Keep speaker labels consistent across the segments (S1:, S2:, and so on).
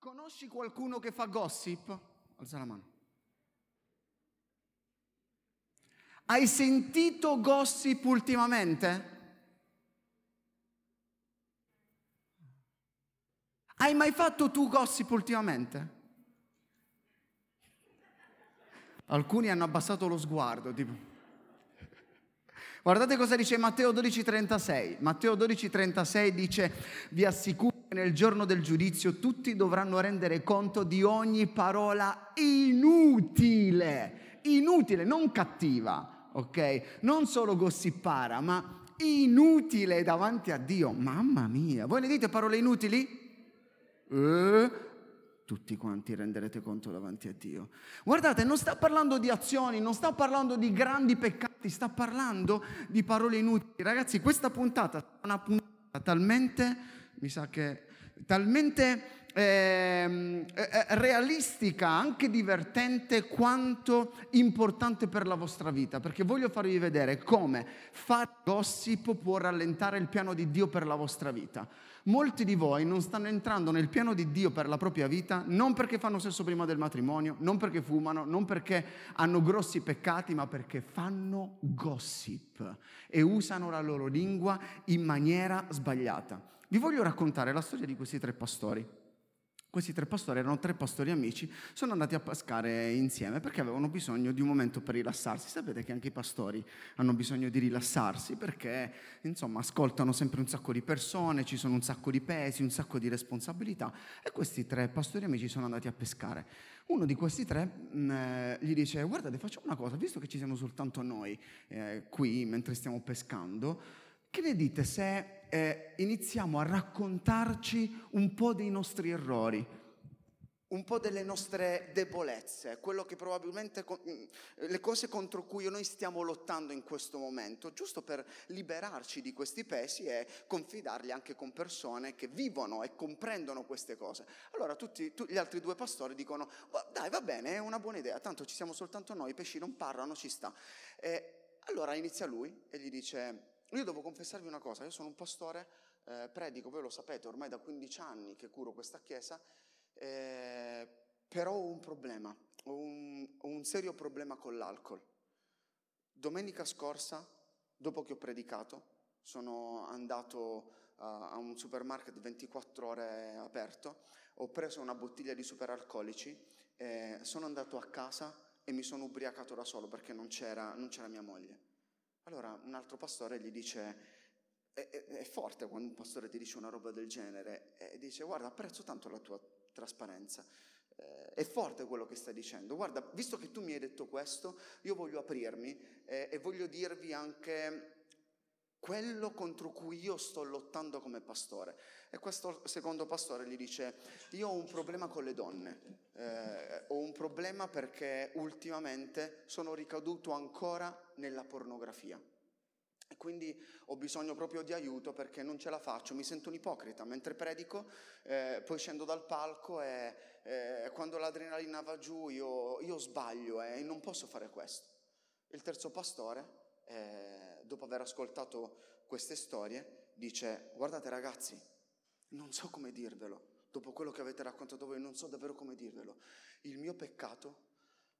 S1: Conosci qualcuno che fa gossip? Alza la mano. Hai sentito gossip ultimamente? Hai mai fatto tu gossip ultimamente? Alcuni hanno abbassato lo sguardo, tipo. Guardate cosa dice Matteo 12:36. Matteo 12:36 dice, vi assicuro che nel giorno del giudizio tutti dovranno rendere conto di ogni parola inutile, inutile, non cattiva, ok? Non solo gossipara, ma inutile davanti a Dio. Mamma mia, voi ne dite parole inutili? Eh? tutti quanti renderete conto davanti a Dio. Guardate, non sta parlando di azioni, non sta parlando di grandi peccati, sta parlando di parole inutili. Ragazzi, questa puntata è una puntata talmente, mi sa che, talmente ehm, eh, realistica, anche divertente, quanto importante per la vostra vita, perché voglio farvi vedere come fare gossip può rallentare il piano di Dio per la vostra vita. Molti di voi non stanno entrando nel piano di Dio per la propria vita non perché fanno sesso prima del matrimonio, non perché fumano, non perché hanno grossi peccati, ma perché fanno gossip e usano la loro lingua in maniera sbagliata. Vi voglio raccontare la storia di questi tre pastori. Questi tre pastori erano tre pastori amici, sono andati a pescare insieme perché avevano bisogno di un momento per rilassarsi. Sapete che anche i pastori hanno bisogno di rilassarsi perché, insomma, ascoltano sempre un sacco di persone, ci sono un sacco di pesi, un sacco di responsabilità e questi tre pastori amici sono andati a pescare. Uno di questi tre mh, mm, eh, gli dice, guardate, facciamo una cosa, visto che ci siamo soltanto noi eh, qui mentre stiamo pescando, che ne dite se eh, iniziamo a raccontarci un po' dei nostri errori, un po' delle nostre debolezze, quello che probabilmente mm, le cose contro cui noi stiamo lottando in questo momento, giusto per liberarci di questi pesi e confidarli anche con persone che vivono e comprendono queste cose. Allora tutti, tu, gli altri due pastori dicono: oh, Dai, va bene, è una buona idea, tanto ci siamo soltanto noi, i pesci non parlano, ci sta. E allora inizia lui e gli dice: io devo confessarvi una cosa, io sono un pastore, eh, predico, voi lo sapete, ormai da 15 anni che curo questa chiesa, eh, però ho un problema, ho un, ho un serio problema con l'alcol. Domenica scorsa, dopo che ho predicato, sono andato a un supermarket 24 ore aperto, ho preso una bottiglia di superalcolici, eh, sono andato a casa e mi sono ubriacato da solo perché non c'era, non c'era mia moglie. Allora un altro pastore gli dice, è, è, è, forte quando un pastore ti dice una roba del genere, e dice guarda apprezzo tanto la tua trasparenza, eh, è forte quello che stai dicendo, guarda visto che tu mi hai detto questo, io voglio aprirmi eh, e voglio dirvi anche quello contro cui io sto lottando come pastore. E questo secondo pastore gli dice, io ho un problema con le donne, eh, ho un problema perché ultimamente sono ricaduto ancora nella pornografia. E quindi ho bisogno proprio di aiuto perché non ce la faccio, mi sento un ipocrita. Mentre predico, eh, poi scendo dal palco e eh, quando l'adrenalina va giù io, io sbaglio e non posso fare questo. Il terzo pastore eh, dopo aver ascoltato queste storie, dice, guardate ragazzi, non so come dirvelo, dopo quello che avete raccontato voi, non so davvero come dirvelo. Il mio peccato,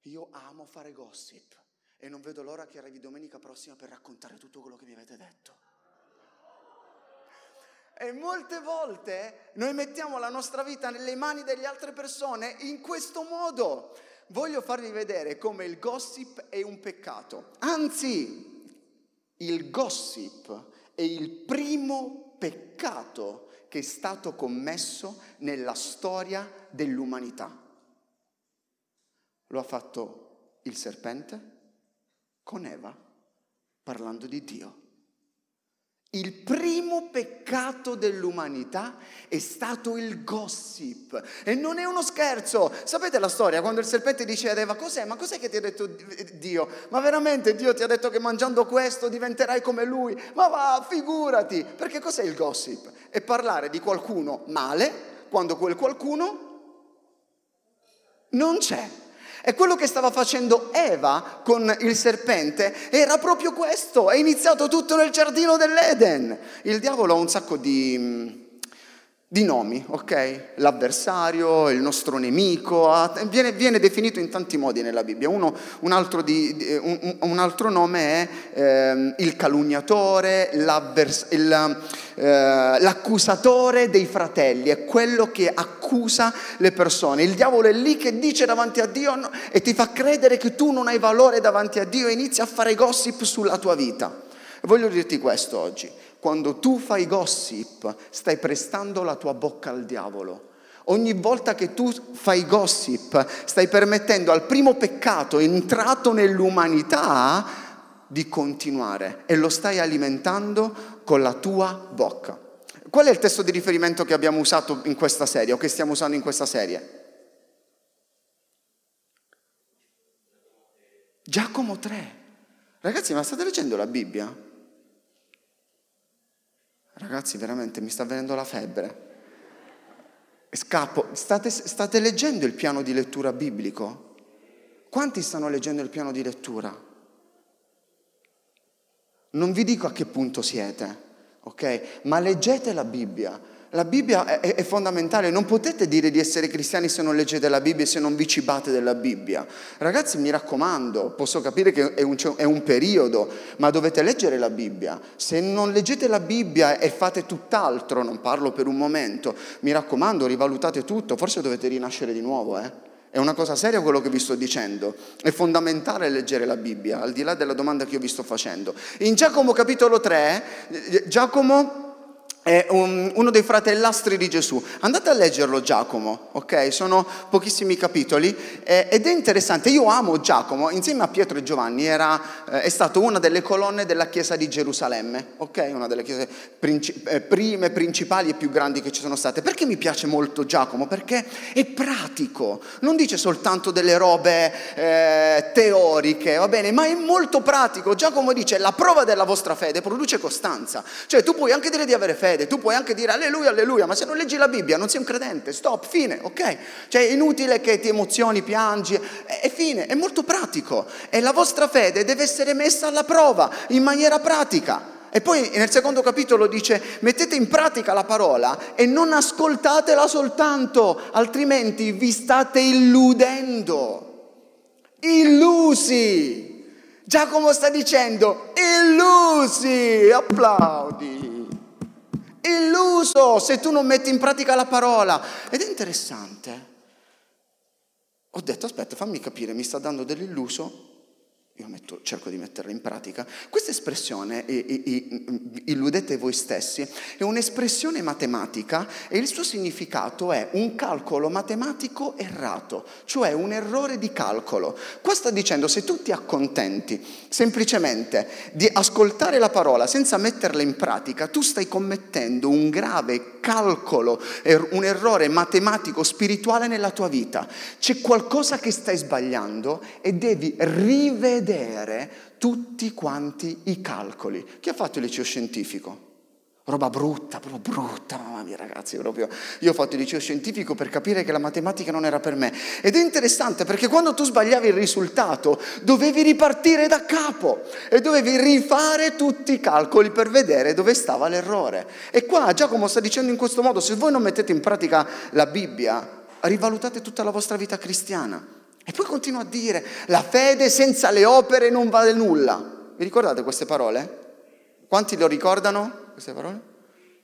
S1: io amo fare gossip e non vedo l'ora che arrivi domenica prossima per raccontare tutto quello che mi avete detto. E molte volte noi mettiamo la nostra vita nelle mani delle altre persone in questo modo. Voglio farvi vedere come il gossip è un peccato. Anzi, il gossip è il primo peccato che è stato commesso nella storia dell'umanità. Lo ha fatto il serpente con Eva, parlando di Dio. Il primo peccato dell'umanità è stato il gossip. E non è uno scherzo. Sapete la storia quando il serpente dice ad Eva, cos'è? Ma cos'è che ti ha detto Dio? Ma veramente Dio ti ha detto che mangiando questo diventerai come lui? Ma va, figurati. Perché cos'è il gossip? È parlare di qualcuno male quando quel qualcuno non c'è. E quello che stava facendo Eva con il serpente era proprio questo. È iniziato tutto nel giardino dell'Eden. Il diavolo ha un sacco di, di nomi, ok? L'avversario, il nostro nemico, viene, viene, definito in tanti modi nella Bibbia. Uno, un, altro di, un, un, altro nome è eh, il calunniatore, il, eh, l'accusatore dei fratelli, è quello che accusa le persone. Il diavolo è lì che dice davanti a Dio no, e ti fa credere che tu non hai valore davanti a Dio e inizia a fare gossip sulla tua vita. Voglio dirti questo oggi quando tu fai gossip, stai prestando la tua bocca al diavolo. Ogni volta che tu fai gossip, stai permettendo al primo peccato entrato nell'umanità di continuare e lo stai alimentando con la tua bocca. Qual è il testo di riferimento che abbiamo usato in questa serie o che stiamo usando in questa serie? Giacomo 3. Ragazzi, ma state leggendo la Bibbia? Ragazzi, veramente mi sta venendo la febbre. Scappo. State, state leggendo il piano di lettura biblico? Quanti stanno leggendo il piano di lettura? Non vi dico a che punto siete, ok? Ma leggete la Bibbia la Bibbia è, è, fondamentale, non potete dire di essere cristiani se non leggete la Bibbia e se non vi cibate della Bibbia. Ragazzi, mi raccomando, posso capire che è un, è un periodo, ma dovete leggere la Bibbia. Se non leggete la Bibbia e fate tutt'altro, non parlo per un momento, mi raccomando, rivalutate tutto, forse dovete rinascere di nuovo, eh? È una cosa seria quello che vi sto dicendo. È fondamentale leggere la Bibbia, al di là della domanda che io vi sto facendo. In Giacomo capitolo 3, Giacomo è un, uno dei fratellastri di Gesù. Andate a leggerlo Giacomo, ok? Sono pochissimi capitoli eh, ed è interessante. Io amo Giacomo, insieme a Pietro e Giovanni era, eh, è stato una delle colonne della chiesa di Gerusalemme, ok? Una delle chiese princi- eh, prime, principali e più grandi che ci sono state. Perché mi piace molto Giacomo? Perché è pratico, non dice soltanto delle robe eh, teoriche, va bene? Ma è molto pratico. Giacomo dice la prova della vostra fede produce costanza. Cioè tu puoi anche dire di avere fede fede. Tu puoi anche dire alleluia, alleluia, ma se non leggi la Bibbia non sei un credente, stop, fine, ok? Cioè è inutile che ti emozioni, piangi, è fine, è molto pratico. E la vostra fede deve essere messa alla prova in maniera pratica. E poi nel secondo capitolo dice mettete in pratica la parola e non ascoltatela soltanto, altrimenti vi state illudendo. Illusi. Giacomo sta dicendo illusi, applaudi illuso se tu non metti in pratica la parola. Ed è interessante. Ho detto, aspetta, fammi capire, mi sta dando dell'illuso? Io metto, cerco di metterla in pratica. Questa espressione, illudete voi stessi, è un'espressione matematica e il suo significato è un calcolo matematico errato, cioè un errore di calcolo. Qua sta dicendo se tu ti accontenti semplicemente di ascoltare la parola senza metterla in pratica, tu stai commettendo un grave calcolo, er, un errore matematico spirituale nella tua vita. C'è qualcosa che stai sbagliando e devi rivedere vedere tutti quanti i calcoli. Chi ha fatto il liceo scientifico? Roba brutta, proprio brutta, mamma mia ragazzi, proprio. Io ho fatto il liceo scientifico per capire che la matematica non era per me. Ed è interessante perché quando tu sbagliavi il risultato dovevi ripartire da capo e dovevi rifare tutti i calcoli per vedere dove stava l'errore. E qua Giacomo sta dicendo in questo modo, se voi non mettete in pratica la Bibbia, rivalutate tutta la vostra vita cristiana. E poi continua a dire, la fede senza le opere non vale nulla. Vi ricordate queste parole? Quanti lo ricordano queste parole?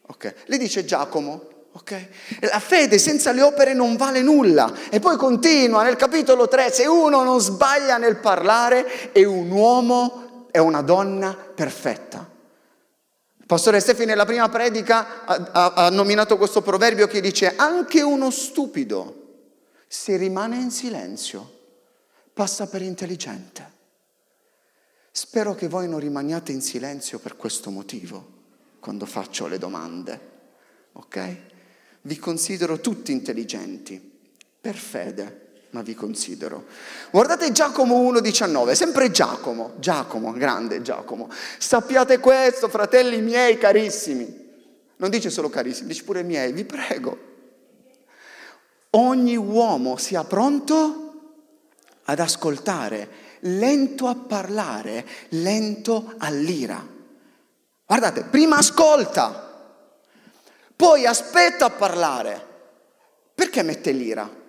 S1: Ok. Le dice Giacomo, ok? La fede senza le opere non vale nulla. E poi continua nel capitolo 3, se uno non sbaglia nel parlare, è un uomo, è una donna perfetta. Il pastore Stefi nella prima predica ha, ha, ha nominato questo proverbio che dice, anche uno stupido se rimane in silenzio, passa per intelligente. Spero che voi non rimaniate in silenzio per questo motivo quando faccio le domande, ok? Vi considero tutti intelligenti, per fede, ma vi considero. Guardate Giacomo 1,19, sempre Giacomo, Giacomo, grande Giacomo. Sappiate questo, fratelli miei carissimi. Non dice solo carissimi, dice pure miei, vi prego ogni uomo sia pronto ad ascoltare, lento a parlare, lento all'ira. Guardate, prima ascolta,
S2: poi aspetta a parlare. Perché mette l'ira?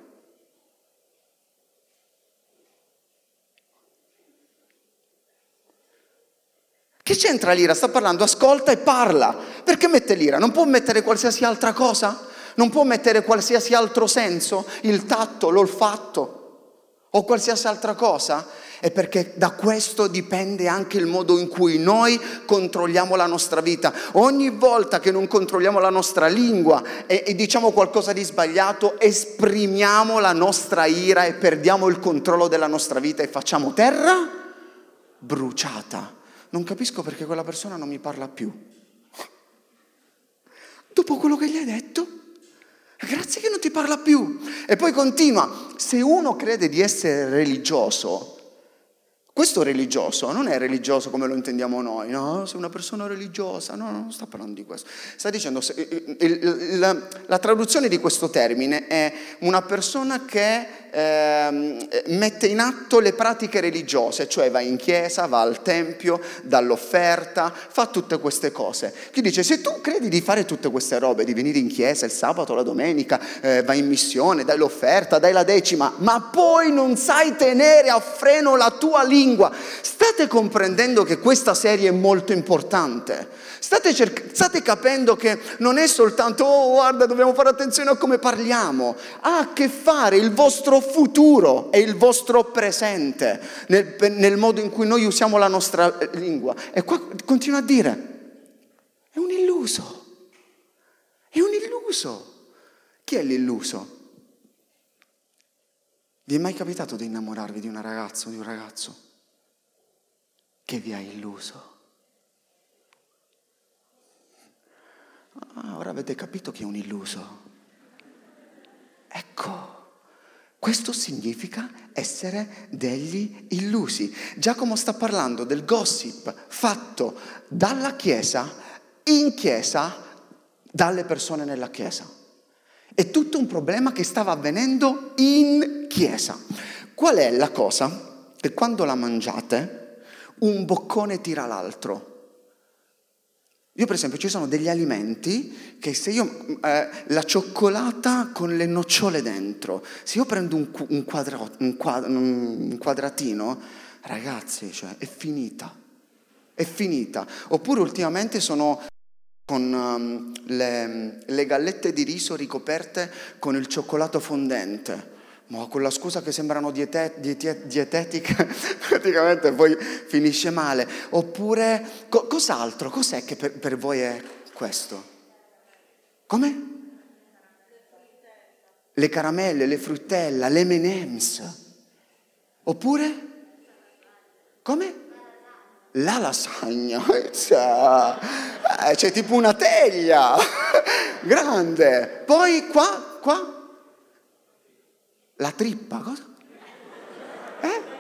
S2: Che c'entra l'ira? Sta parlando, ascolta e parla. Perché mette l'ira? Non può mettere qualsiasi altra cosa? Non può mettere qualsiasi altro senso? Il tatto, l'olfatto o qualsiasi altra cosa? È perché da questo dipende anche il modo in cui noi controlliamo la nostra vita. Ogni volta che non controlliamo la nostra lingua e, e diciamo qualcosa di sbagliato, esprimiamo la nostra ira e perdiamo il controllo della nostra vita e facciamo terra bruciata non capisco perché quella persona non mi parla più. Dopo quello che gli hai detto, grazie che non ti parla più. E poi continua, se uno crede di essere religioso, questo religioso non è religioso come lo intendiamo noi, no? Se una persona religiosa, no, non sta parlando di questo. Sta dicendo, la, la traduzione di questo termine è una persona che eh, mette in atto le pratiche religiose, cioè va in chiesa, va al tempio, dà l'offerta, fa tutte queste cose. Chi dice, se tu credi di fare tutte queste robe, di venire in chiesa il sabato, la domenica, eh, vai in missione, dai l'offerta, dai la decima, ma poi non sai tenere a freno la tua lingua, state comprendendo che questa serie è molto importante. State, cerc- state, capendo che non è soltanto, oh guarda, dobbiamo fare attenzione a come parliamo, ha a che fare il vostro futuro e il vostro presente nel, nel modo in cui noi usiamo la nostra eh, lingua. E qua continua a dire, è un illuso, è un illuso. Chi è l'illuso? Vi è mai capitato di innamorarvi di una ragazza o di un ragazzo che vi ha illuso? Ah, ora avete capito che è un illuso. Ecco, questo significa essere degli illusi. Giacomo sta parlando del gossip fatto dalla Chiesa, in Chiesa, dalle persone nella Chiesa. È tutto un problema che stava avvenendo in Chiesa. Qual è la cosa? Che quando la mangiate, un boccone tira l'altro. Io per esempio ci sono degli alimenti che se io, eh, la cioccolata con le nocciole dentro, se io prendo un, un, quadro, un, quadro, un quadratino, ragazzi, cioè, è finita, è finita. Oppure ultimamente sono con um, le, le gallette di riso ricoperte con il cioccolato fondente ma con la scusa che sembrano diete, diete, dietetiche, praticamente poi finisce male. Oppure, co- cos'altro? Cos'è che per, per, voi è questo? Come? Le caramelle, le fruttelle, le M&M's. Oppure? Come? La lasagna. C'è, c'è tipo una teglia grande. Poi qua, qua, la trippa, cosa? Eh?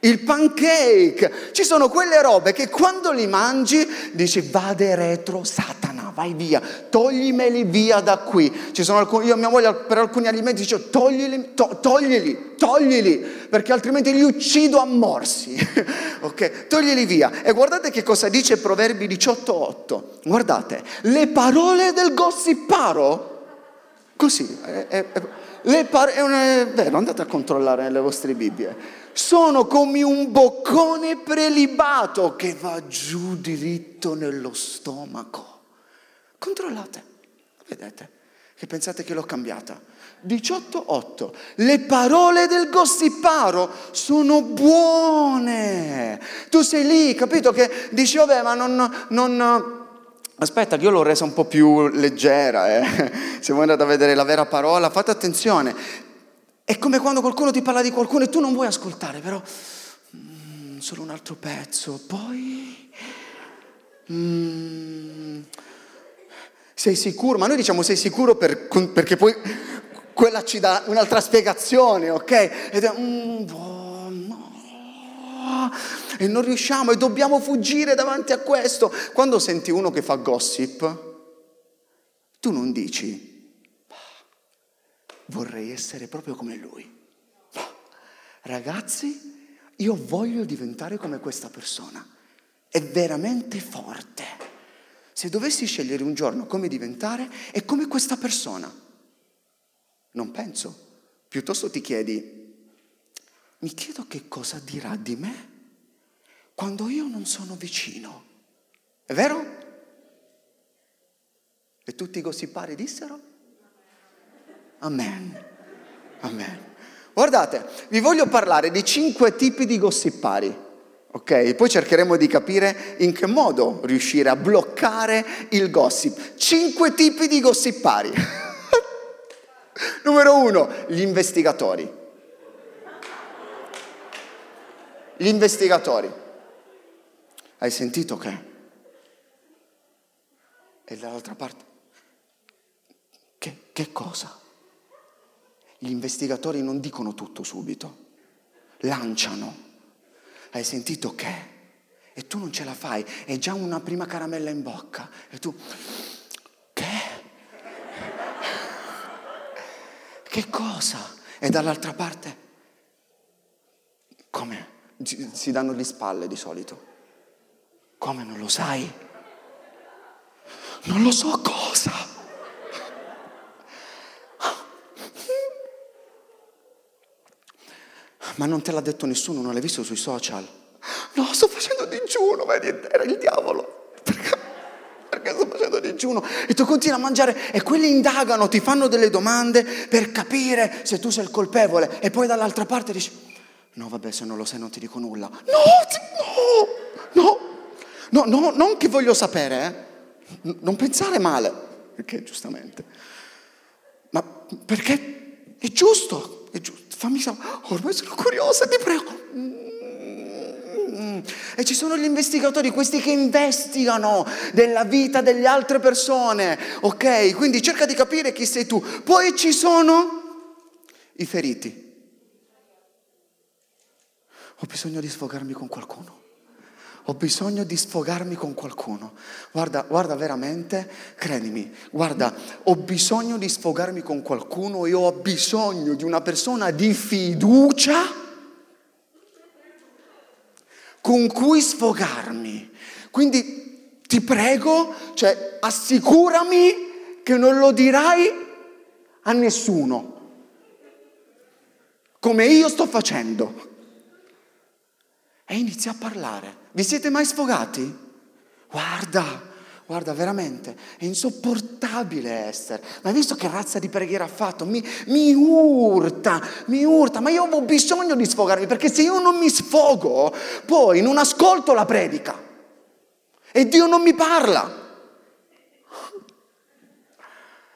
S2: Il pancake. Ci sono quelle robe che quando li mangi dici vade retro Satana, vai via, toglimeli via da qui. Ci sono alcuni, io mia moglie per alcuni alimenti dicevo toglili, to, toglili, toglili, perché altrimenti li uccido a morsi. ok? Toglili via. E guardate che cosa dice Proverbi 18.8. Guardate, le parole del gossiparo, così, è, è, è le par- è, una, vero, andate a controllare nelle vostre Bibbie. Sono come un boccone prelibato che va giù diritto nello stomaco. Controllate, vedete che pensate che l'ho cambiata. 18.8. Le parole del gossiparo sono buone. Tu sei lì, capito? Che dici, vabbè, ma non, non Aspetta, io l'ho resa un po' più leggera, eh. se voi andate a vedere la vera parola, fate attenzione. È come quando qualcuno ti parla di qualcuno e tu non vuoi ascoltare, però mm, solo un altro pezzo, poi... Mm, sei sicuro? Ma noi diciamo sei sicuro per, perché poi quella ci dà un'altra spiegazione, ok? Ed è... Mm, oh, no e non riusciamo e dobbiamo fuggire davanti a questo. Quando senti uno che fa gossip, tu non dici, vorrei essere proprio come lui. Ragazzi, io voglio diventare come questa persona. È veramente forte. Se dovessi scegliere un giorno come diventare, è come questa persona. Non penso. Piuttosto ti chiedi, mi chiedo che cosa dirà di me quando io non sono vicino. È vero? E tutti i gossipari dissero? Amen. Amen. Guardate, vi voglio parlare di cinque tipi di gossipari. Ok? Poi cercheremo di capire in che modo riuscire a bloccare il gossip. Cinque tipi di gossipari. Numero uno, gli investigatori. Gli investigatori. Hai sentito che? E dall'altra parte? Che, che cosa? Gli investigatori non dicono tutto subito, lanciano. Hai sentito che? E tu non ce la fai, è già una prima caramella in bocca. E tu, che? Che cosa? E dall'altra parte, come? Si danno le spalle di solito. Come non lo sai? Non lo so cosa. Ma non te l'ha detto nessuno, non l'hai visto sui social? No, sto facendo digiuno, vedi, era il diavolo. Perché, perché sto facendo digiuno? E tu continui a mangiare e quelli indagano, ti fanno delle domande per capire se tu sei il colpevole. E poi dall'altra parte dici, no vabbè, se non lo sai non ti dico nulla. No, no, no, no, no non che voglio sapere, eh. Non pensare male, perché giustamente. Ma perché è giusto, è giusto fammi sapere, ormai sono curiosa, ti prego. E ci sono gli investigatori, questi che investigano della vita delle altre persone, ok? Quindi cerca di capire chi sei tu. Poi ci sono i feriti. Ho bisogno di sfogarmi con qualcuno ho bisogno di sfogarmi con qualcuno. Guarda, guarda veramente, credimi, guarda, ho bisogno di sfogarmi con qualcuno e ho bisogno di una persona di fiducia con cui sfogarmi. Quindi ti prego, cioè assicurami che non lo dirai a nessuno, come io sto facendo. E inizia a parlare. Vi siete mai sfogati? Guarda, guarda, veramente, è insopportabile Esther. Ma hai visto che razza di preghiera ha fatto? Mi, mi urta, mi urta, ma io ho bisogno di sfogarmi perché se io non mi sfogo, poi non ascolto la predica e Dio non mi parla.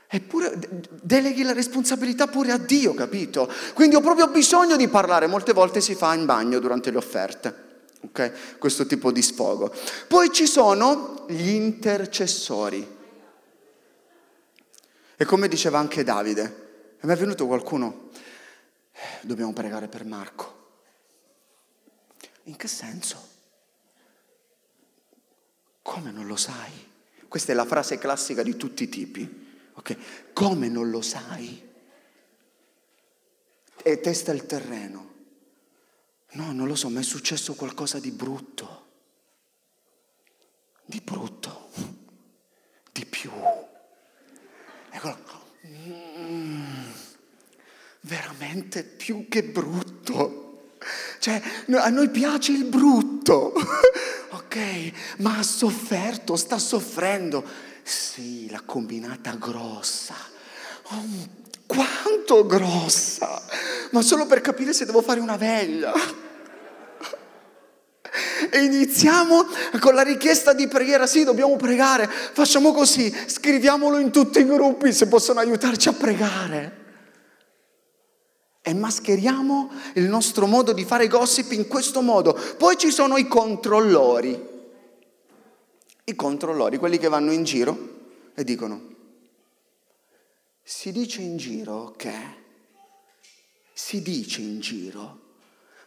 S2: Eppure deleghi la responsabilità pure a Dio, capito? Quindi ho proprio bisogno di parlare, molte volte si fa in bagno durante le offerte. Okay? Questo tipo di sfogo. Poi ci sono gli intercessori. E come diceva anche Davide, a me è venuto qualcuno, eh, dobbiamo pregare per Marco. In che senso? Come non lo sai? Questa è la frase classica di tutti i tipi. Okay? Come non lo sai? E testa il terreno. No, non lo so, ma è successo qualcosa di brutto. Di brutto. Di più. Ecco, mm, veramente più che brutto. Cioè, a noi piace il brutto. ok, ma ha sofferto, sta soffrendo. Sì, l'ha combinata grossa. Oh, quanto grossa! Ma solo per capire se devo fare una veglia. E iniziamo con la richiesta di preghiera. Sì, dobbiamo pregare. Facciamo così, scriviamolo in tutti i gruppi se possono aiutarci a pregare. E mascheriamo il nostro modo di fare gossip in questo modo. Poi ci sono i controllori. I controllori, quelli che vanno in giro e dicono, si dice in giro che, si dice in giro,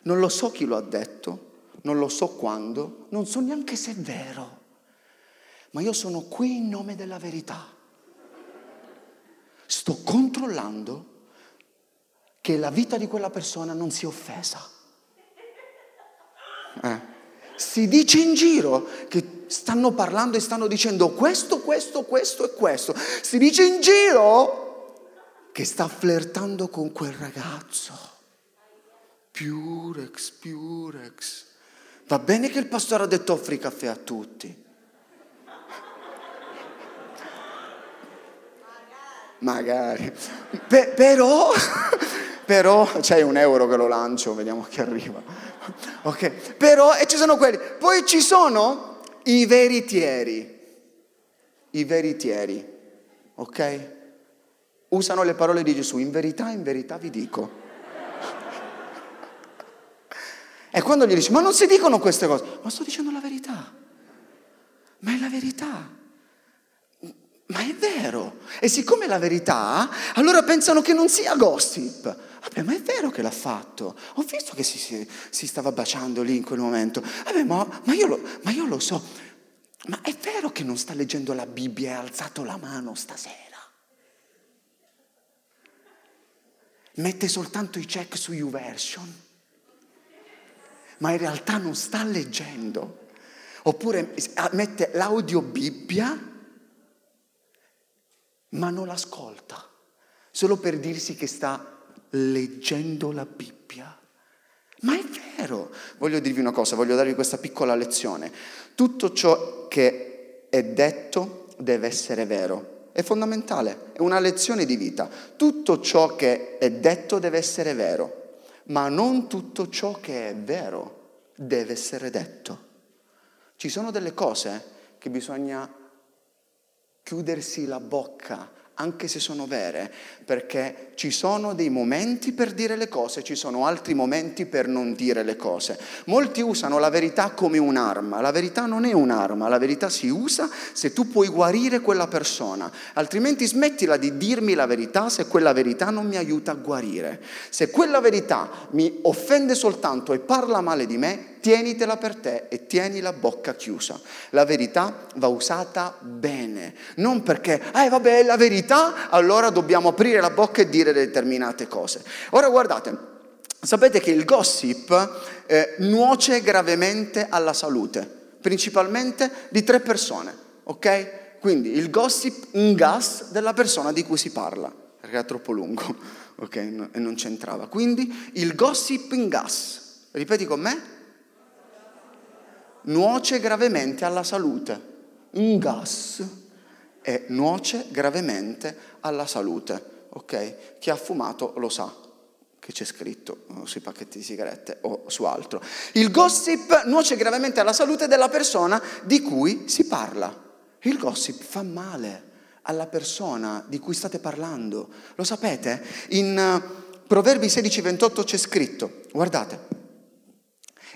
S2: non lo so chi lo ha detto, non lo so quando, non so neanche se è vero, ma io sono qui in nome della verità. Sto controllando che la vita di quella persona non sia offesa. Eh. Si dice in giro che stanno parlando e stanno dicendo questo, questo, questo e questo. Si dice in giro che sta flirtando con quel ragazzo. Purex, Purex. Va bene che il pastore ha detto offri caffè a tutti. Magari. Pe- però, però, c'hai un euro che lo lancio, vediamo chi arriva. Ok, però, e ci sono quelli. Poi ci sono i veritieri. I veritieri, ok? Usano le parole di Gesù, in verità, in verità vi dico. E quando gli dici, ma non si dicono queste cose, ma sto dicendo la verità. Ma è la verità. Ma è vero. E siccome è la verità, allora pensano che non sia gossip. Vabbè, ma è vero che l'ha fatto. Ho visto che si, si, si stava baciando lì in quel momento. Vabbè, ma, ma, io lo, ma io lo so. Ma è vero che non sta leggendo la Bibbia e ha alzato la mano stasera. Mette soltanto i check su YouVersion. Ma in realtà non sta leggendo. Oppure mette l'audio Bibbia ma non l'ascolta, solo per dirsi che sta leggendo la Bibbia. Ma è vero, voglio dirvi una cosa, voglio darvi questa piccola lezione. Tutto ciò che è detto deve essere vero, è fondamentale, è una lezione di vita. Tutto ciò che è detto deve essere vero, ma non tutto ciò che è vero deve essere detto. Ci sono delle cose che bisogna chiudersi la bocca, anche se sono vere, perché ci sono dei momenti per dire le cose, ci sono altri momenti per non dire le cose. Molti usano la verità come un'arma, la verità non è un'arma, la verità si usa se tu puoi guarire quella persona, altrimenti smettila di dirmi la verità se quella verità non mi aiuta a guarire. Se quella verità mi offende soltanto e parla male di me, tienitela per te e tieni la bocca chiusa. La verità va usata bene, non perché, eh vabbè, è la verità, allora dobbiamo aprire la bocca e dire determinate cose. Ora guardate, sapete che il gossip eh, nuoce gravemente alla salute, principalmente di tre persone, ok? Quindi il gossip un gas della persona di cui si parla, perché è troppo lungo, ok? E non c'entrava. Quindi il gossip in gas. Ripeti con me? Nuoce gravemente alla salute. Un gas e nuoce gravemente alla salute. Ok? Chi ha fumato lo sa che c'è scritto sui pacchetti di sigarette o su altro. Il gossip nuoce gravemente alla salute della persona di cui si parla. Il gossip fa male alla persona di cui state parlando. Lo sapete? In uh, Proverbi 16:28 c'è scritto, guardate,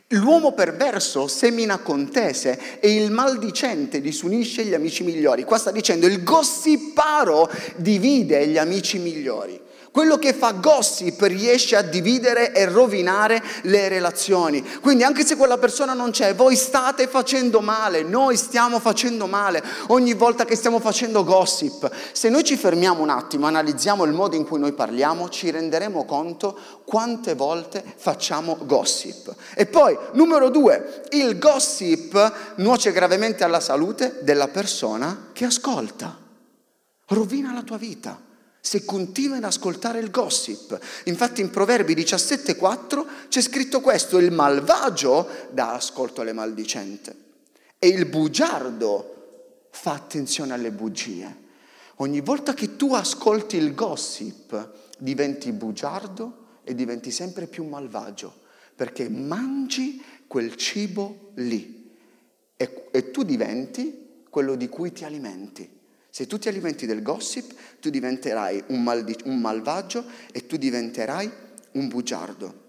S2: L'uomo perverso semina contese e il maldicente disunisce gli amici migliori. Qua sta dicendo il gossiparo divide gli amici migliori. Quello che fa gossip riesce a dividere e rovinare le relazioni. Quindi anche se quella persona non c'è, voi state facendo male, noi stiamo facendo male ogni volta che stiamo facendo gossip. Se noi ci fermiamo un attimo, analizziamo il modo in cui noi parliamo, ci renderemo conto quante volte facciamo gossip. E poi, numero due, il gossip nuoce gravemente alla salute della persona che ascolta. Rovina la tua vita se continui ad ascoltare il gossip. Infatti in Proverbi 17,4 c'è scritto questo, il malvagio dà ascolto alle maldicente e il bugiardo fa attenzione alle bugie. Ogni volta che tu ascolti il gossip diventi bugiardo e diventi sempre più malvagio, perché mangi quel cibo lì e, e tu diventi quello di cui ti alimenti. Se tu ti alimenti del gossip, tu diventerai un, maldi- un malvagio e tu diventerai un bugiardo.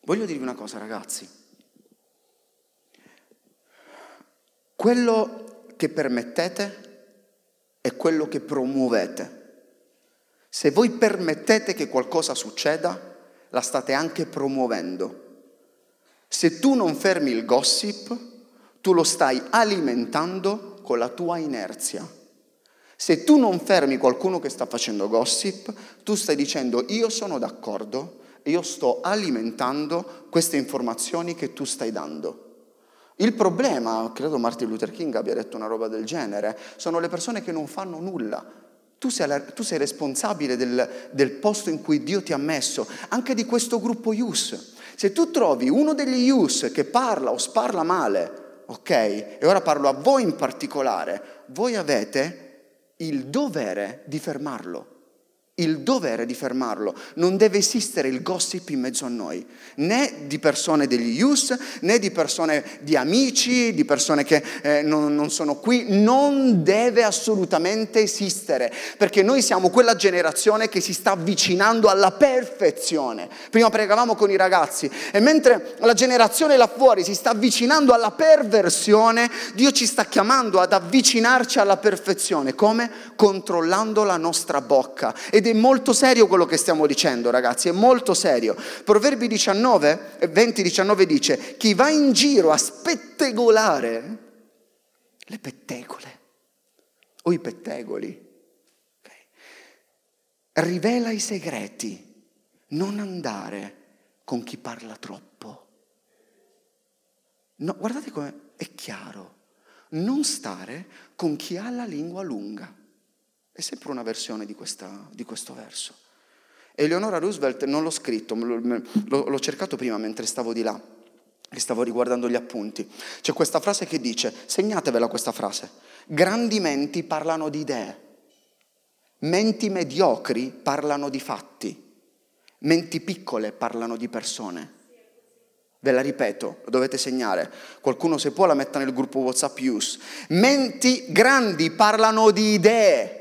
S2: Voglio dirvi una cosa, ragazzi. Quello che permettete è quello che promuovete. Se voi permettete che qualcosa succeda, la state anche promuovendo. Se tu non fermi il gossip, tu lo stai alimentando con la tua inerzia. Se tu non fermi qualcuno che sta facendo gossip, tu stai dicendo io sono d'accordo io sto alimentando queste informazioni che tu stai dando. Il problema, credo Martin Luther King abbia detto una roba del genere, sono le persone che non fanno nulla. Tu sei, la, tu sei responsabile del, del, posto in cui Dio ti ha messo, anche di questo gruppo Ius. Se tu trovi uno degli Ius che parla o sparla male, ok? E ora parlo a voi in particolare, voi avete il dovere di fermarlo il dovere di fermarlo. Non deve esistere il gossip in mezzo a noi, né di persone degli IUS, né di persone di amici, di persone che eh, non, non sono qui. Non deve assolutamente esistere, perché noi siamo quella generazione che si sta avvicinando alla perfezione. Prima pregavamo con i ragazzi e mentre la generazione là fuori si sta avvicinando alla perversione, Dio ci sta chiamando ad avvicinarci alla perfezione. Come? Controllando la nostra bocca. Ed è molto serio quello che stiamo dicendo, ragazzi, è molto serio. Proverbi 19, 20-19 dice, chi va in giro a spettegolare le pettegole o i pettegoli, okay, rivela i segreti, non andare con chi parla troppo. No, guardate come è chiaro, non stare con chi ha la lingua lunga. È sempre una versione di, questa, di questo verso. Eleonora Roosevelt non l'ho scritto, l'ho cercato prima mentre stavo di là, che stavo riguardando gli appunti. C'è questa frase che dice, segnatevela questa frase, grandi menti parlano di idee, menti mediocri parlano di fatti, menti piccole parlano di persone. Ve la ripeto, lo dovete segnare. Qualcuno se può la metta nel gruppo WhatsApp Use. Menti grandi parlano di idee,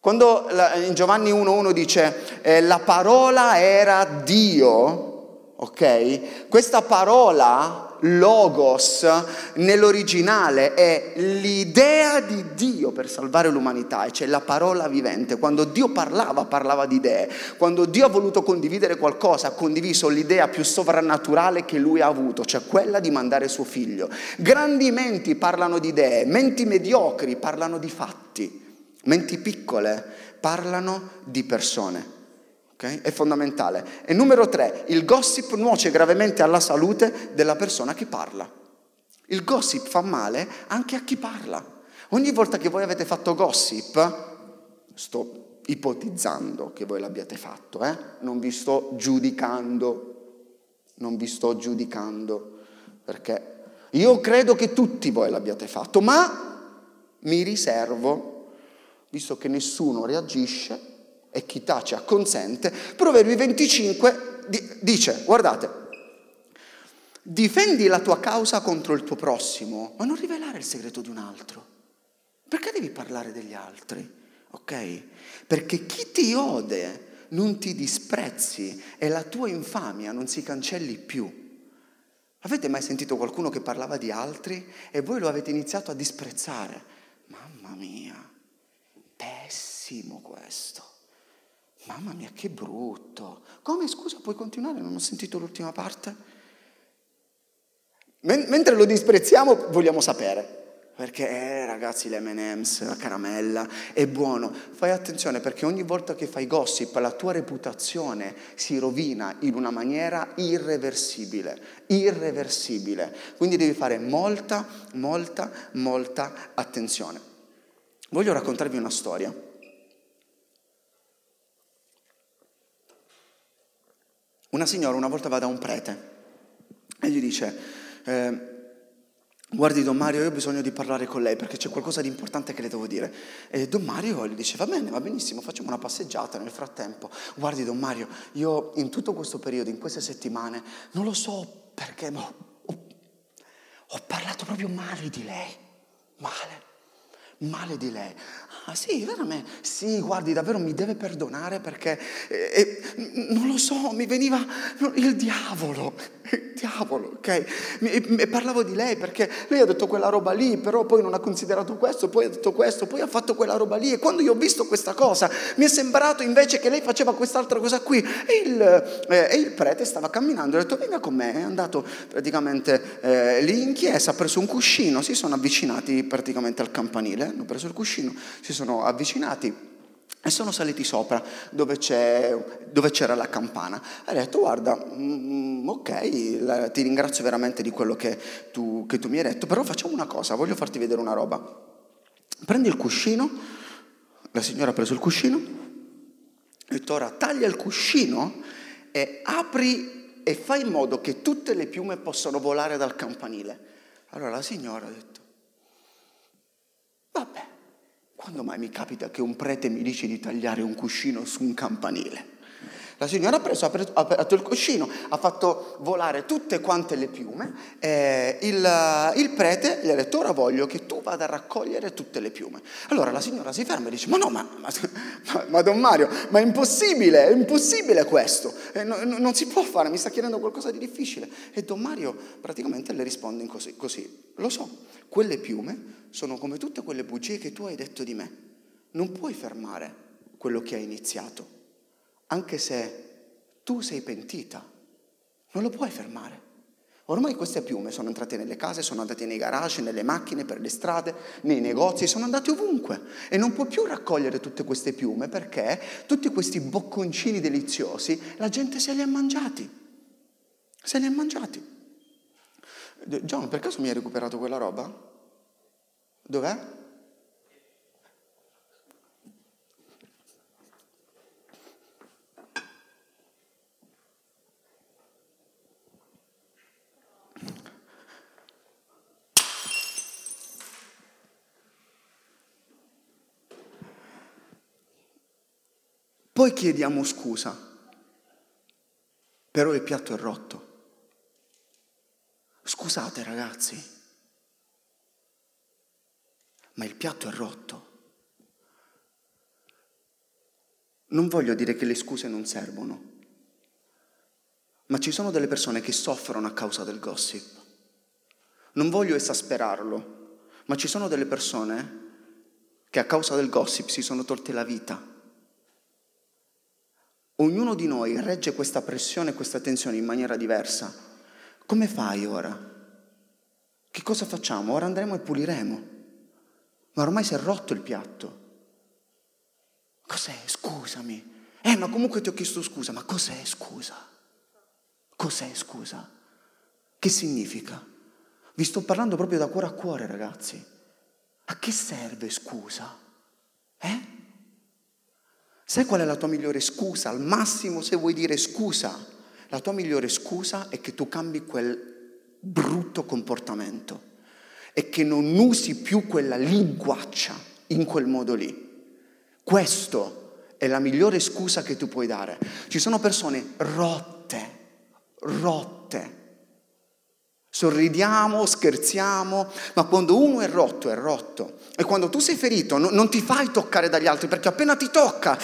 S2: quando in Giovanni 1.1 dice eh, la parola era Dio, ok? Questa parola, logos, nell'originale è l'idea di Dio per salvare l'umanità, e cioè la parola vivente. Quando Dio parlava, parlava di idee. Quando Dio ha voluto condividere qualcosa, ha condiviso l'idea più sovrannaturale che lui ha avuto, cioè quella di mandare suo figlio. Grandi menti parlano di idee, menti mediocri parlano di fatti. Menti piccole parlano di persone. Okay? È fondamentale. E numero tre, il gossip nuoce gravemente alla salute della persona che parla. Il gossip fa male anche a chi parla. Ogni volta che voi avete fatto gossip, sto ipotizzando che voi l'abbiate fatto, eh? non vi sto giudicando, non vi sto giudicando, perché io credo che tutti voi l'abbiate fatto, ma mi riservo visto che nessuno reagisce e chi tace acconsente, Proverbi 25 dice, guardate, difendi la tua causa contro il tuo prossimo, ma non rivelare il segreto di un altro. Perché devi parlare degli altri? Ok? Perché chi ti ode non ti disprezzi e la tua infamia non si cancelli più. Avete mai sentito qualcuno che parlava di altri e voi lo avete iniziato a disprezzare? Mamma mia, Pessimo questo. Mamma mia, che brutto. Come scusa, puoi continuare? Non ho sentito l'ultima parte. mentre lo disprezziamo, vogliamo sapere. Perché, eh, ragazzi, l'MM's, la caramella, è buono. Fai attenzione perché ogni volta che fai gossip la tua reputazione si rovina in una maniera irreversibile. Irreversibile. Quindi devi fare molta, molta, molta attenzione. Voglio raccontarvi una storia. Una signora una volta va da un prete e gli dice, eh, guardi Don Mario, io ho bisogno di parlare con lei perché c'è qualcosa di importante che le devo dire. E Don Mario gli dice, va bene, va benissimo, facciamo una passeggiata nel frattempo. Guardi Don Mario, io in tutto questo periodo, in queste settimane, non lo so perché, ma ho, ho parlato proprio male di lei, male male di lei. Ah sì, veramente? Sì, guardi, davvero mi deve perdonare perché, eh, eh, non lo so, mi veniva il diavolo, il diavolo, ok? E, e parlavo di lei perché lei ha detto quella roba lì, però poi non ha considerato questo, poi ha detto questo, poi ha fatto quella roba lì. E quando io ho visto questa cosa, mi è sembrato invece che lei faceva quest'altra cosa qui. E il, eh, il prete stava camminando, ha detto venga con me, è andato praticamente eh, lì in chiesa, ha preso un cuscino, si sono avvicinati praticamente al campanile hanno preso il cuscino, si sono avvicinati E sono saliti sopra dove, dove, c'era la campana. Ha detto, guarda, mm, ok, la, ti ringrazio veramente di quello che tu, che tu mi hai detto, però facciamo una cosa, voglio farti vedere una roba. Prendi il cuscino, la signora ha preso il cuscino, e detto, ora taglia il cuscino e apri e fai in modo che tutte le piume possano volare dal campanile. Allora la signora ha detto, vabbè, quando mai mi capita che un prete mi dice di tagliare un cuscino su un campanile? La signora ha preso, ha aperto il cuscino, ha fatto volare tutte quante le piume e il, il, prete gli ha detto ora voglio che tu vada a raccogliere tutte le piume. Allora la signora si ferma e dice ma no, ma, ma, ma Don Mario, ma è impossibile, è impossibile questo, eh, no, non si può fare, mi sta chiedendo qualcosa di difficile. E Don Mario praticamente le risponde così, così, lo so, quelle piume sono come tutte quelle bugie che tu hai detto di me, non puoi fermare quello che hai iniziato anche se tu sei pentita, non lo puoi fermare. Ormai queste piume sono entrate nelle case, sono andate nei garage, nelle macchine, per le strade, nei negozi, sono andate ovunque e non puoi più raccogliere tutte queste piume perché tutti questi bocconcini deliziosi la gente se li ha mangiati. Se li ha mangiati. John, per caso mi hai recuperato quella roba? Dov'è? Poi chiediamo scusa, però il piatto è rotto. Scusate ragazzi, ma il piatto è rotto. Non voglio dire che le scuse non servono, ma ci sono delle persone che soffrono a causa del gossip. Non voglio esasperarlo, ma ci sono delle persone che a causa del gossip si sono tolte la vita Ognuno di noi regge questa pressione, questa tensione in maniera diversa. Come fai ora? Che cosa facciamo? Ora andremo e puliremo. Ma ormai si è rotto il piatto. Cos'è? Scusami. Eh, ma comunque ti ho chiesto scusa. Ma cos'è scusa? Cos'è scusa? Che significa? Vi sto parlando proprio da cuore a cuore, ragazzi. A che serve scusa? Eh? Sai qual è la tua migliore scusa? Al massimo se vuoi dire scusa, la tua migliore scusa è che tu cambi quel brutto comportamento e che non usi più quella linguaccia in quel modo lì. Questo è la migliore scusa che tu puoi dare. Ci sono persone rotte, rotte. Sorridiamo, scherziamo, ma quando uno è rotto, è rotto. E quando tu sei ferito no, non ti fai toccare dagli altri perché appena ti tocca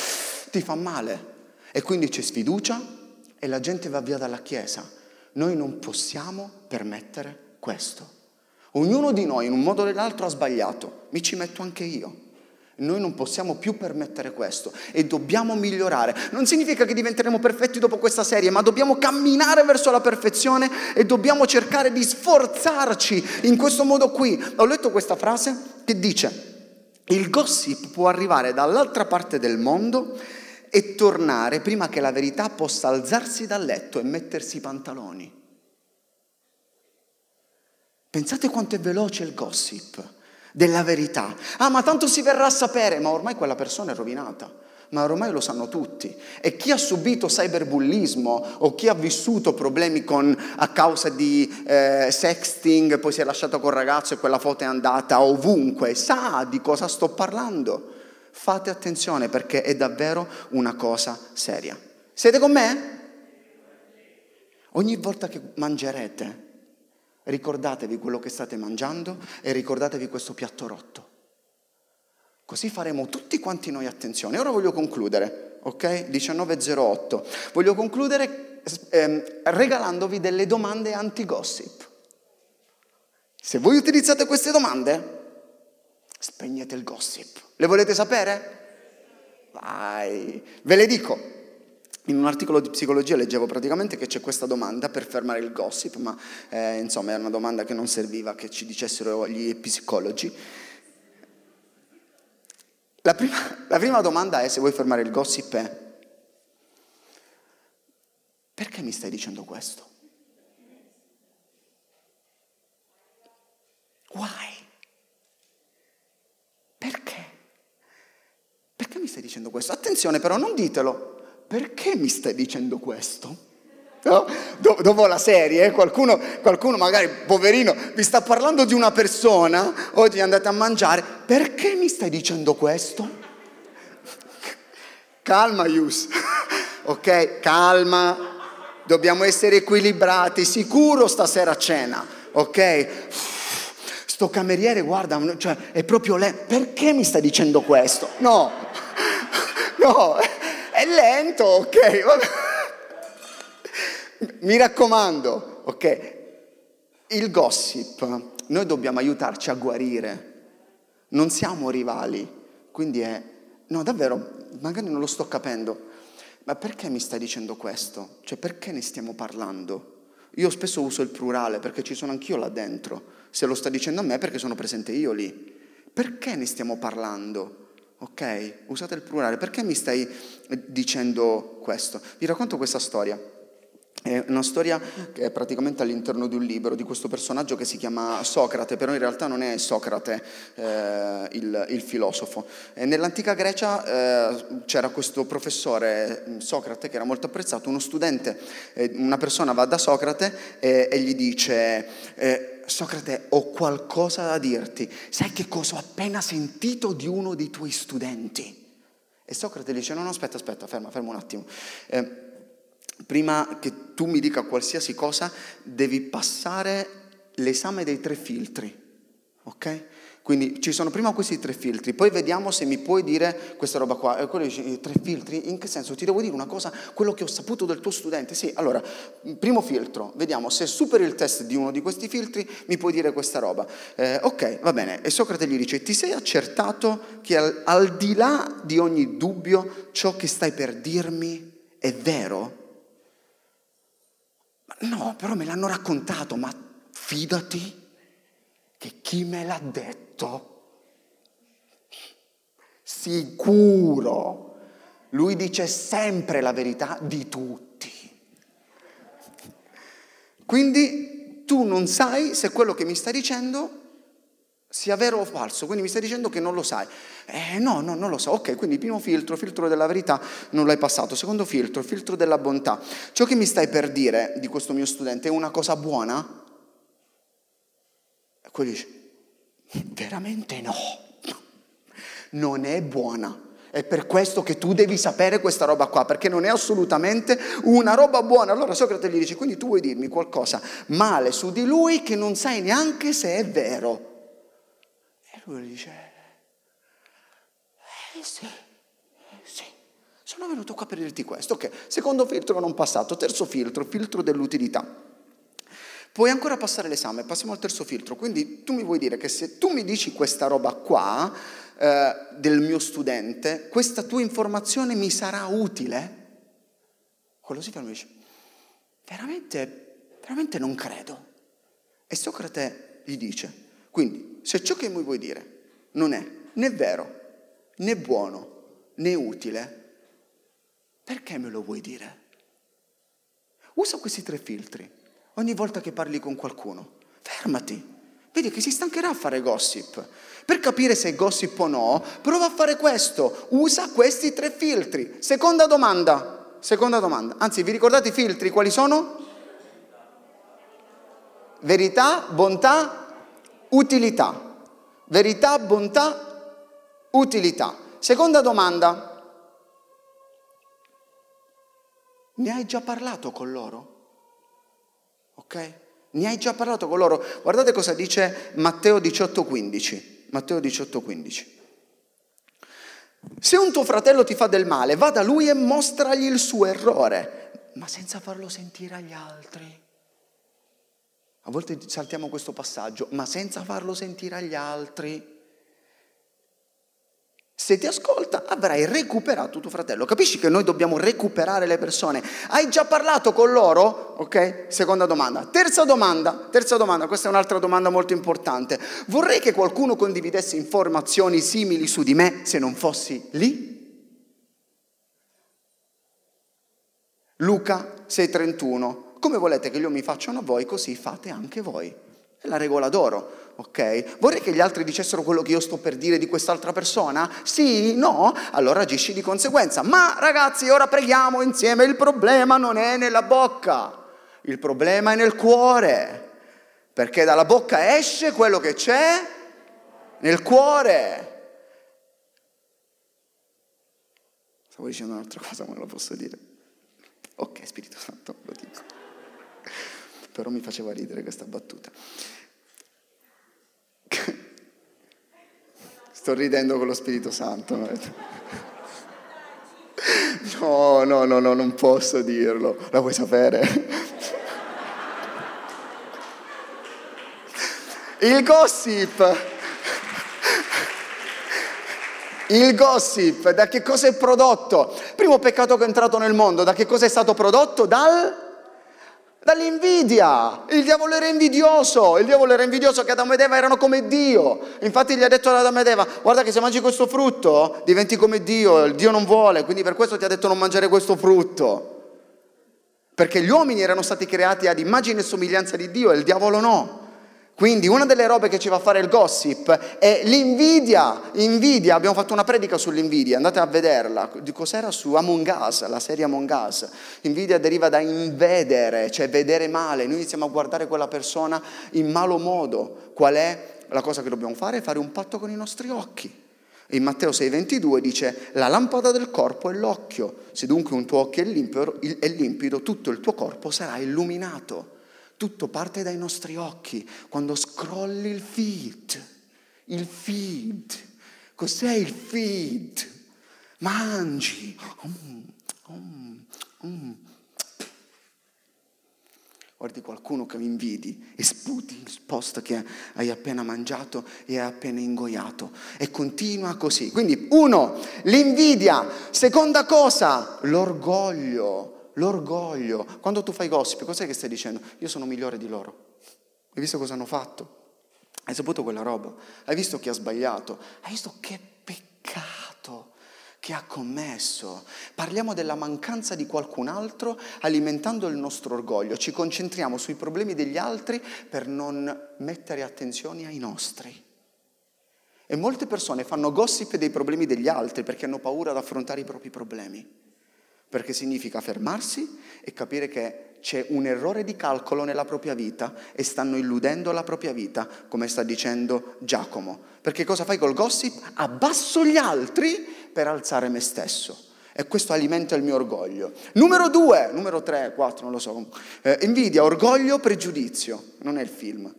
S2: ti fa male. E quindi c'è sfiducia e la gente va via dalla Chiesa. Noi non possiamo permettere questo. Ognuno di noi in un modo o nell'altro ha sbagliato, mi ci metto anche io. Noi non possiamo più permettere questo e dobbiamo migliorare. Non significa che diventeremo perfetti dopo questa serie, ma dobbiamo camminare verso la perfezione e dobbiamo cercare di sforzarci in questo modo qui. Ho letto questa frase che dice, il gossip può arrivare dall'altra parte del mondo e tornare prima che la verità possa alzarsi dal letto e mettersi i pantaloni. Pensate quanto è veloce il gossip della verità. Ah, ma tanto si verrà a sapere, ma ormai quella persona è rovinata. Ma ormai lo sanno tutti. E chi ha subito cyberbullismo o chi ha vissuto problemi con, a causa di eh, sexting, poi si è lasciato col ragazzo e quella foto è andata ovunque, sa di cosa sto parlando. Fate attenzione perché è davvero una cosa seria. Siete con me? Ogni volta che mangerete, ricordatevi quello che state mangiando e ricordatevi questo piatto rotto. Così faremo tutti quanti noi attenzione. Ora voglio concludere, ok? 19.08. Voglio concludere eh, regalandovi delle domande anti-gossip. Se voi utilizzate queste domande, spegnete il gossip. Le volete sapere? Vai, ve le dico. In un articolo di psicologia leggevo praticamente che c'è questa domanda per fermare il gossip, ma eh, insomma era una domanda che non serviva che ci dicessero gli psicologi. La prima, la prima domanda è, se vuoi fermare il gossip, è perché mi stai dicendo questo? Why? Perché? Perché mi stai dicendo questo? Attenzione però, non ditelo. Perché mi stai dicendo questo? No? Dopo la serie, qualcuno, qualcuno, magari poverino vi sta parlando di una persona, oggi andate a mangiare, perché mi stai dicendo questo? Calma, Yus, ok? Calma, dobbiamo essere equilibrati, sicuro stasera a cena, ok? Sto cameriere, guarda, cioè, è proprio lento. Perché mi stai dicendo questo? No, no, è lento, ok? Mi raccomando, ok? Il gossip, noi dobbiamo aiutarci a guarire. Non siamo rivali, quindi è... No, davvero, magari non lo sto capendo. Ma perché mi stai dicendo questo? Cioè, perché ne stiamo parlando? Io spesso uso il plurale perché ci sono anch'io là dentro. Se lo sta dicendo a me perché sono presente io lì. Perché ne stiamo parlando? Ok? Usate il plurale. Perché mi stai dicendo questo? Vi racconto questa storia. È una storia che è praticamente all'interno di un libro di questo personaggio che si chiama Socrate, però in realtà non è Socrate eh, il, il, filosofo. E nell'antica Grecia eh, c'era questo professore mm, Socrate che era molto apprezzato, uno studente, eh, una persona va da Socrate e gli dice eh, Socrate ho qualcosa da dirti, sai che cosa ho appena sentito di uno dei tuoi studenti? E Socrate dice no no aspetta aspetta ferma ferma un attimo eh, prima che tu mi dica qualsiasi cosa, devi passare l'esame dei tre filtri, ok? Quindi ci sono prima questi tre filtri, poi vediamo se mi puoi dire questa roba qua. E quello dice, tre filtri? In che senso? Ti devo dire una cosa, quello che ho saputo del tuo studente. Sì, allora, primo filtro, vediamo se superi il test di uno di questi filtri, mi puoi dire questa roba. Eh, ok, va bene. E Socrate gli dice, ti sei accertato che al, al di là di ogni dubbio ciò che stai per dirmi è vero? No, però me l'hanno raccontato, ma fidati che chi me l'ha detto, sicuro, lui dice sempre la verità di tutti. Quindi tu non sai se quello che mi stai dicendo sia vero o falso, quindi mi stai dicendo che non lo sai. Eh no, no, non lo so. Ok, quindi primo filtro, filtro della verità, non l'hai passato. Secondo filtro, filtro della bontà. Ciò che mi stai per dire di questo mio studente è una cosa buona? E quello dice, veramente no, non è buona. È per questo che tu devi sapere questa roba qua, perché non è assolutamente una roba buona. Allora Socrate gli dice, quindi tu vuoi dirmi qualcosa male su di lui che non sai neanche se è vero lui dice, eh sì, eh sì, sono venuto qua per dirti questo. Ok, secondo filtro non passato, terzo filtro, filtro dell'utilità. Puoi ancora passare l'esame, passiamo al terzo filtro. Quindi tu mi vuoi dire che se tu mi dici questa roba qua eh, del mio studente, questa tua informazione mi sarà utile? Quello si ferma e dice, veramente, veramente non credo. E Socrate gli dice, quindi, se ciò che mi vuoi dire non è né vero, né buono, né utile, perché me lo vuoi dire? Usa questi tre filtri ogni volta che parli con qualcuno. Fermati. Vedi che si stancherà a fare gossip. Per capire se è gossip o no, prova a fare questo. Usa questi tre filtri. Seconda domanda. Seconda domanda. Anzi, vi ricordate i filtri? Quali sono? Verità, bontà, utilità. Verità, bontà, utilità. Seconda domanda. Ne hai già parlato con loro? Ok? Ne hai già parlato con loro? Guardate cosa dice Matteo 18,15. Matteo 18,15. Se un tuo fratello ti fa del male, va da lui e mostragli il suo errore, ma senza farlo sentire agli altri. A volte saltiamo questo passaggio, ma senza farlo sentire agli altri. Se ti ascolta avrai recuperato tuo fratello. Capisci che noi dobbiamo recuperare le persone? Hai già parlato con loro? Ok? Seconda domanda. Terza domanda, terza domanda, questa è un'altra domanda molto importante. Vorrei che qualcuno condividesse informazioni simili su di me se non fossi lì? Luca 6:31. Come volete che io mi facciano a voi, così fate anche voi. È la regola d'oro ok? Vorrei che gli altri dicessero quello che io sto per dire di quest'altra persona? Sì? No? Allora agisci di conseguenza. Ma ragazzi, ora preghiamo insieme, il problema non è nella bocca, il problema è nel cuore, perché dalla bocca esce quello che c'è nel cuore. Stavo dicendo un'altra cosa, ma non lo posso dire. Ok, Spirito Santo, lo dico. Però mi faceva ridere questa battuta. Sto ridendo con lo Spirito Santo. No, no, no, no, non posso dirlo. La vuoi sapere? Il gossip. Il gossip, da che cosa è prodotto? Primo peccato che è entrato nel mondo, da che cosa è stato prodotto? Dal Dall'invidia. Il diavolo era invidioso. Il diavolo era invidioso che Adamo ed Eva erano come Dio. Infatti gli ha detto ad Adamo ed Eva, guarda che se mangi questo frutto diventi come Dio. Dio non vuole, quindi per questo ti ha detto non mangiare questo frutto. Perché gli uomini erano stati creati ad immagine e somiglianza di Dio e il diavolo no. Quindi una delle robe che ci fa fare il gossip è l'invidia. Invidia, abbiamo fatto una predica sull'invidia, andate a vederla. Di cos'era su Among Us, la serie Among Us. Invidia deriva da invedere, cioè vedere male. Noi iniziamo a guardare quella persona in malo modo. Qual è la cosa che dobbiamo fare? Fare un patto con i nostri occhi. In Matteo 6:22 dice, la lampada del corpo è l'occhio. Se dunque un tuo occhio è limpido tutto il tuo corpo sarà illuminato. Tutto parte dai nostri occhi quando scrolli il feed. Il feed. Cos'è il feed? Mangi. Mm, mm, mm. Guardi qualcuno che mi invidi e sputi il post che hai appena mangiato e hai appena ingoiato. E continua così. Quindi, uno, l'invidia. Seconda cosa, l'orgoglio l'orgoglio. Quando tu fai gossip, cos'è che stai dicendo? Io sono migliore di loro. Hai visto cosa hanno fatto? Hai saputo quella roba? Hai visto chi ha sbagliato? Hai visto che peccato che ha commesso? Parliamo della mancanza di qualcun altro alimentando il nostro orgoglio. Ci concentriamo sui problemi degli altri per non mettere attenzione ai nostri. E molte persone fanno gossip dei problemi degli altri perché hanno paura ad affrontare i propri problemi perché significa fermarsi e capire che c'è un errore di calcolo nella propria vita e stanno illudendo la propria vita, come sta dicendo Giacomo. Perché cosa fai col gossip? Abbasso gli altri per alzare me stesso. E questo alimenta il mio orgoglio. Numero due, numero tre, quattro, non lo so. Eh, invidia, orgoglio, pregiudizio. Non è il film.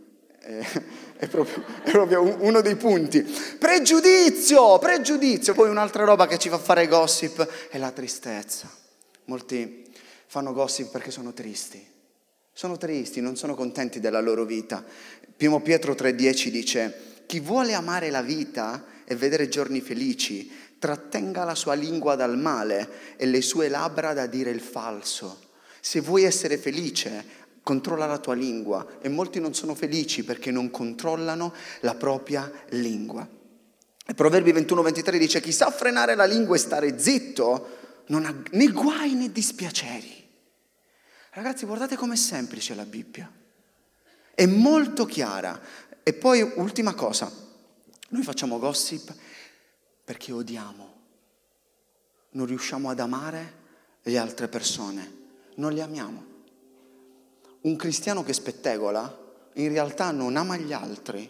S2: Eh, è proprio, è proprio, uno dei punti. Pregiudizio, pregiudizio. Poi un'altra roba che ci fa fare gossip è la tristezza. Molti fanno gossip perché sono tristi. Sono tristi, non sono contenti della loro vita. Primo Pietro 3:10 dice, chi vuole amare la vita e vedere giorni felici, trattenga la sua lingua dal male e le sue labbra da dire il falso. Se vuoi essere felice, controlla la tua lingua e molti non sono felici perché non controllano la propria lingua. E Proverbi 21-23 dice chi sa frenare la lingua e stare zitto non ha né guai né dispiaceri. Ragazzi, guardate com'è semplice la Bibbia. È molto chiara. E poi, ultima cosa, noi facciamo gossip perché odiamo. Non riusciamo ad amare le altre persone. Non le amiamo. Un cristiano che spettegola in realtà non ama gli altri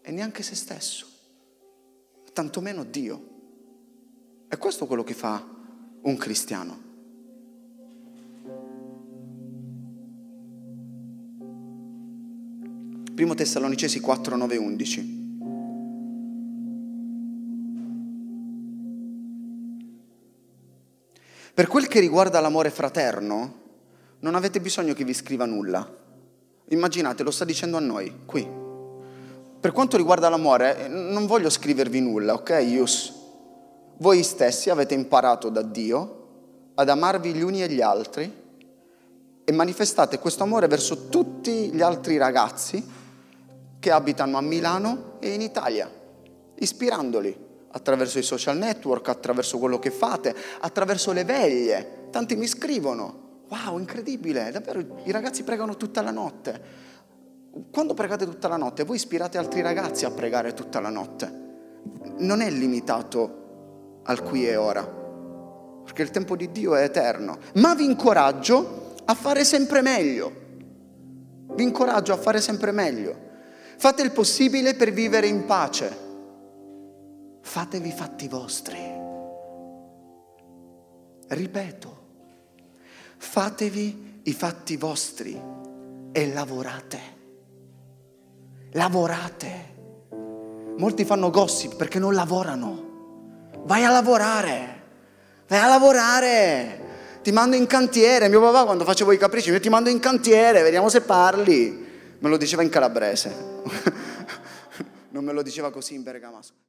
S2: e neanche se stesso, tantomeno Dio. E questo è quello che fa un cristiano. Primo Tessalonicesi 4, 9, 11. Per quel che riguarda l'amore fraterno, non avete bisogno che vi scriva nulla. Immaginate, lo sta dicendo a noi, qui. Per quanto riguarda l'amore, non voglio scrivervi nulla, ok, Ius? voi stessi avete imparato da Dio ad amarvi gli uni e gli altri e manifestate questo amore verso tutti gli altri ragazzi che abitano a Milano e in Italia, ispirandoli attraverso i social network, attraverso quello che fate, attraverso le veglie. Tanti mi scrivono, wow, incredibile, davvero, i ragazzi pregano tutta la notte. Quando pregate tutta la notte, voi ispirate altri ragazzi a pregare tutta la notte. Non è limitato al qui e ora, perché il tempo di Dio è eterno. Ma vi incoraggio a fare sempre meglio. Vi incoraggio a fare sempre meglio. Fate il possibile per vivere in pace fatevi fatti vostri. Ripeto, fatevi i fatti vostri e lavorate. Lavorate. Molti fanno gossip perché non lavorano. Vai a lavorare. Vai a lavorare. Ti mando in cantiere. Mio papà quando facevo i capricci, io ti mando in cantiere, vediamo se parli. Me lo diceva in calabrese. non me lo diceva così in bergamasco.